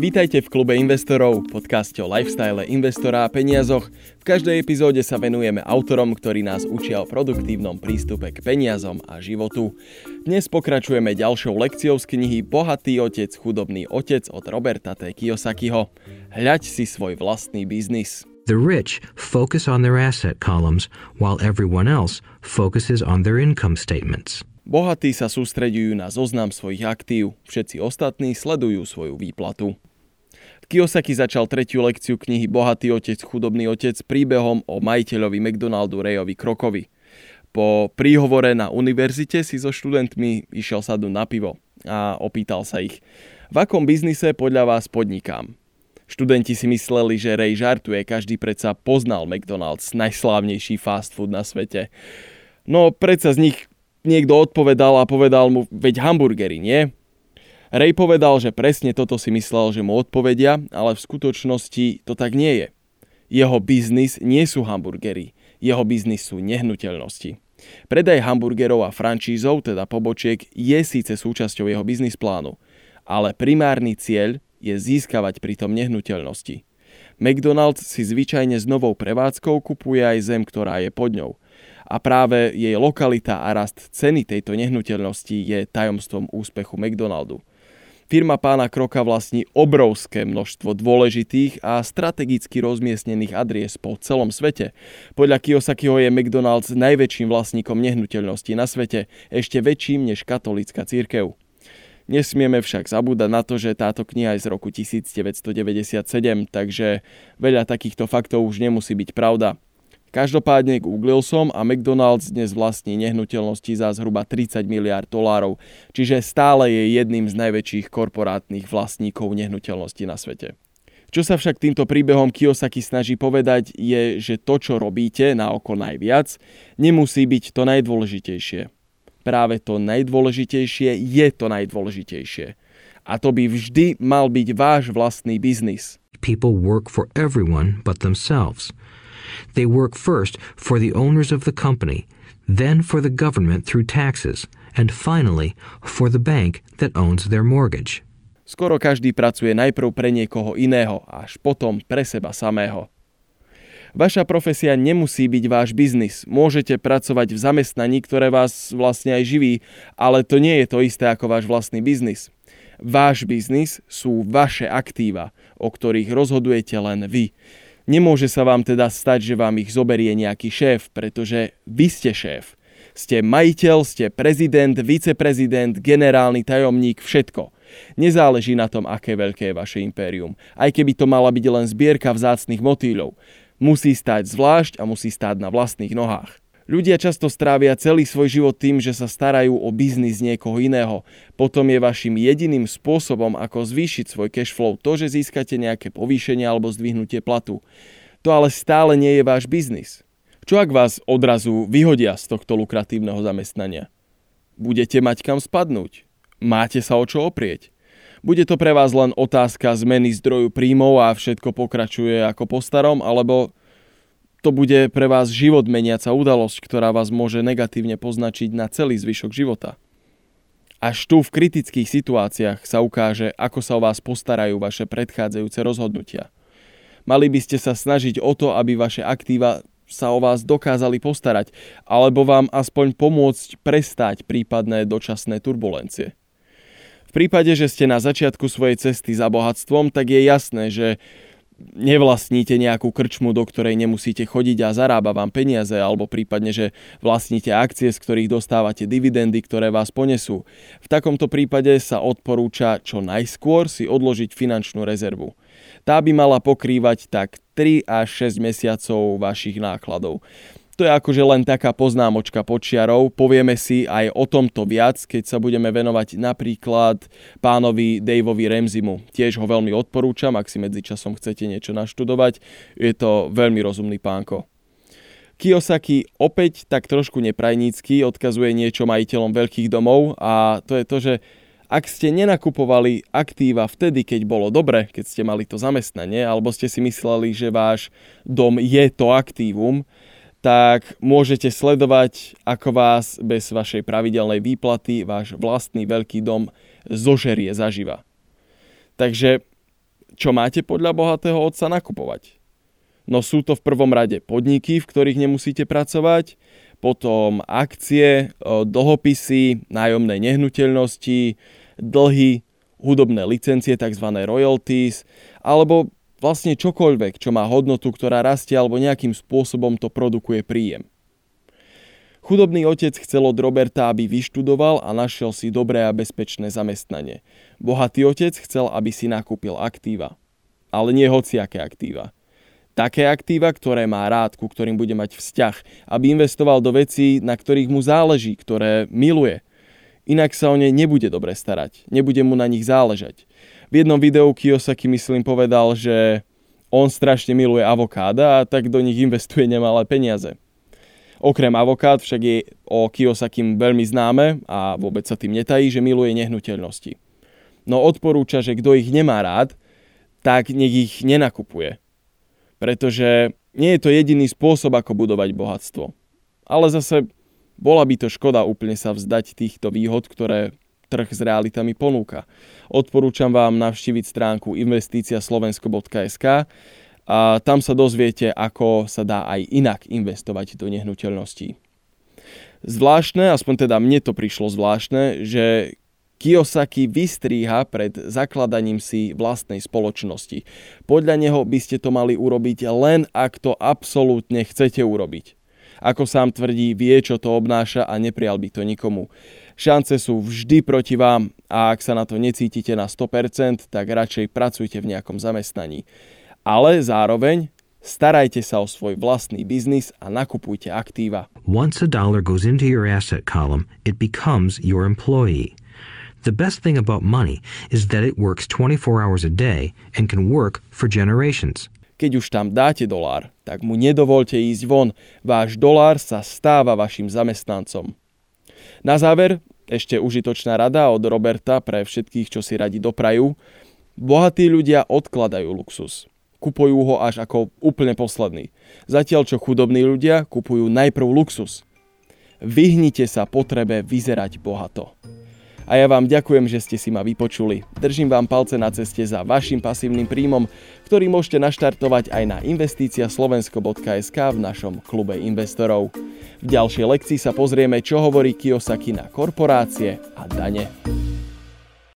Vítajte v klube investorov, podcaste o lifestyle investora a peniazoch. V každej epizóde sa venujeme autorom, ktorí nás učia o produktívnom prístupe k peniazom a životu. Dnes pokračujeme ďalšou lekciou z knihy Bohatý otec, chudobný otec od Roberta T. Kiyosakiho. Hľaď si svoj vlastný biznis. The rich focus on their asset columns while everyone else focuses on their income statements. Bohatí sa sústreďujú na zoznam svojich aktív, všetci ostatní sledujú svoju výplatu. Kiyosaki začal tretiu lekciu knihy Bohatý otec, chudobný otec príbehom o majiteľovi McDonaldu Rayovi Krokovi. Po príhovore na univerzite si so študentmi išiel sadnúť na pivo a opýtal sa ich, v akom biznise podľa vás podnikám? Študenti si mysleli, že Ray žartuje, každý predsa poznal McDonald's, najslávnejší fast food na svete. No predsa z nich niekto odpovedal a povedal mu, veď hamburgery, nie? Ray povedal, že presne toto si myslel, že mu odpovedia, ale v skutočnosti to tak nie je. Jeho biznis nie sú hamburgery, jeho biznis sú nehnuteľnosti. Predaj hamburgerov a francízov, teda pobočiek, je síce súčasťou jeho biznis plánu, ale primárny cieľ je získavať pritom nehnuteľnosti. McDonald's si zvyčajne s novou prevádzkou kupuje aj zem, ktorá je pod ňou. A práve jej lokalita a rast ceny tejto nehnuteľnosti je tajomstvom úspechu McDonaldu. Firma pána Kroka vlastní obrovské množstvo dôležitých a strategicky rozmiestnených adries po celom svete. Podľa Kiyosakiho je McDonald's najväčším vlastníkom nehnuteľností na svete, ešte väčším než katolická církev. Nesmieme však zabúdať na to, že táto kniha je z roku 1997, takže veľa takýchto faktov už nemusí byť pravda. Každopádne googlil som a McDonald's dnes vlastní nehnuteľnosti za zhruba 30 miliard dolárov, čiže stále je jedným z najväčších korporátnych vlastníkov nehnuteľností na svete. Čo sa však týmto príbehom Kiyosaki snaží povedať je, že to, čo robíte na oko najviac, nemusí byť to najdôležitejšie. Práve to najdôležitejšie je to najdôležitejšie. A to by vždy mal byť váš vlastný biznis. People work for everyone but themselves. They work first for the owners of the company, then for the government through taxes, and finally for the bank that owns their mortgage. Skoro každý pracuje najprv pre niekoho iného, až potom pre seba samého. Vaša profesia nemusí byť váš biznis. Môžete pracovať v zamestnaní, ktoré vás vlastne aj živí, ale to nie je to isté ako váš vlastný biznis. Váš biznis sú vaše aktíva, o ktorých rozhodujete len vy. Nemôže sa vám teda stať, že vám ich zoberie nejaký šéf, pretože vy ste šéf. Ste majiteľ, ste prezident, viceprezident, generálny tajomník, všetko. Nezáleží na tom, aké veľké je vaše impérium, aj keby to mala byť len zbierka vzácnych motýľov. Musí stať zvlášť a musí stáť na vlastných nohách. Ľudia často strávia celý svoj život tým, že sa starajú o biznis niekoho iného. Potom je vašim jediným spôsobom, ako zvýšiť svoj cash flow to, že získate nejaké povýšenie alebo zdvihnutie platu. To ale stále nie je váš biznis. Čo ak vás odrazu vyhodia z tohto lukratívneho zamestnania? Budete mať kam spadnúť? Máte sa o čo oprieť? Bude to pre vás len otázka zmeny zdroju príjmov a všetko pokračuje ako po starom, alebo to bude pre vás život meniaca udalosť, ktorá vás môže negatívne poznačiť na celý zvyšok života. Až tu v kritických situáciách sa ukáže, ako sa o vás postarajú vaše predchádzajúce rozhodnutia. Mali by ste sa snažiť o to, aby vaše aktíva sa o vás dokázali postarať, alebo vám aspoň pomôcť prestať prípadné dočasné turbulencie. V prípade, že ste na začiatku svojej cesty za bohatstvom, tak je jasné, že nevlastníte nejakú krčmu, do ktorej nemusíte chodiť a zarába vám peniaze, alebo prípadne, že vlastníte akcie, z ktorých dostávate dividendy, ktoré vás ponesú. V takomto prípade sa odporúča čo najskôr si odložiť finančnú rezervu. Tá by mala pokrývať tak 3 až 6 mesiacov vašich nákladov. To je akože len taká poznámočka počiarov. Povieme si aj o tomto viac, keď sa budeme venovať napríklad pánovi Daveovi Remzimu. Tiež ho veľmi odporúčam, ak si medzičasom chcete niečo naštudovať. Je to veľmi rozumný pánko. Kiyosaki opäť tak trošku neprajnícky odkazuje niečo majiteľom veľkých domov a to je to, že ak ste nenakupovali aktíva vtedy, keď bolo dobre, keď ste mali to zamestnanie, alebo ste si mysleli, že váš dom je to aktívum, tak môžete sledovať, ako vás bez vašej pravidelnej výplaty váš vlastný veľký dom zožerie zaživa. Takže čo máte podľa bohatého otca nakupovať? No sú to v prvom rade podniky, v ktorých nemusíte pracovať, potom akcie, dlhopisy, nájomné nehnuteľnosti, dlhy, hudobné licencie, tzv. royalties, alebo vlastne čokoľvek, čo má hodnotu, ktorá rastie alebo nejakým spôsobom to produkuje príjem. Chudobný otec chcel od Roberta, aby vyštudoval a našiel si dobré a bezpečné zamestnanie. Bohatý otec chcel, aby si nakúpil aktíva. Ale nie hociaké aktíva. Také aktíva, ktoré má rád, ku ktorým bude mať vzťah, aby investoval do vecí, na ktorých mu záleží, ktoré miluje. Inak sa o ne nebude dobre starať, nebude mu na nich záležať. V jednom videu Kiyosaki myslím povedal, že on strašne miluje avokáda a tak do nich investuje nemalé peniaze. Okrem avokád však je o Kiyosakim veľmi známe a vôbec sa tým netají, že miluje nehnuteľnosti. No odporúča, že kto ich nemá rád, tak nech ich nenakupuje. Pretože nie je to jediný spôsob, ako budovať bohatstvo. Ale zase bola by to škoda úplne sa vzdať týchto výhod, ktoré trh s realitami ponúka. Odporúčam vám navštíviť stránku investiciaslovensko.sk a tam sa dozviete, ako sa dá aj inak investovať do nehnuteľností. Zvláštne, aspoň teda mne to prišlo zvláštne, že Kiyosaki vystríha pred zakladaním si vlastnej spoločnosti. Podľa neho by ste to mali urobiť len ak to absolútne chcete urobiť. Ako sám tvrdí, vie, čo to obnáša a neprial by to nikomu. Šance sú vždy proti vám a ak sa na to necítite na 100%, tak radšej pracujte v nejakom zamestnaní ale zároveň starajte sa o svoj vlastný biznis a nakupujte aktíva. Once a dollar goes into your asset column, it becomes your employee. The best thing about money is that it works 24 hours a day and can work for generations. Keď už tam dáte dolár, tak mu nedovolte ísť von. Váš dolár sa stáva vašim zamestnancom. Na záver ešte užitočná rada od Roberta pre všetkých, čo si radi doprajú. Bohatí ľudia odkladajú luxus kupujú ho až ako úplne posledný. Zatiaľ čo chudobní ľudia kupujú najprv luxus. Vyhnite sa potrebe vyzerať bohato. A ja vám ďakujem, že ste si ma vypočuli. Držím vám palce na ceste za vašim pasívnym príjmom, ktorý môžete naštartovať aj na investícia slovensko.sk v našom klube investorov. V ďalšej lekcii sa pozrieme, čo hovorí Kiyosaki na korporácie a dane.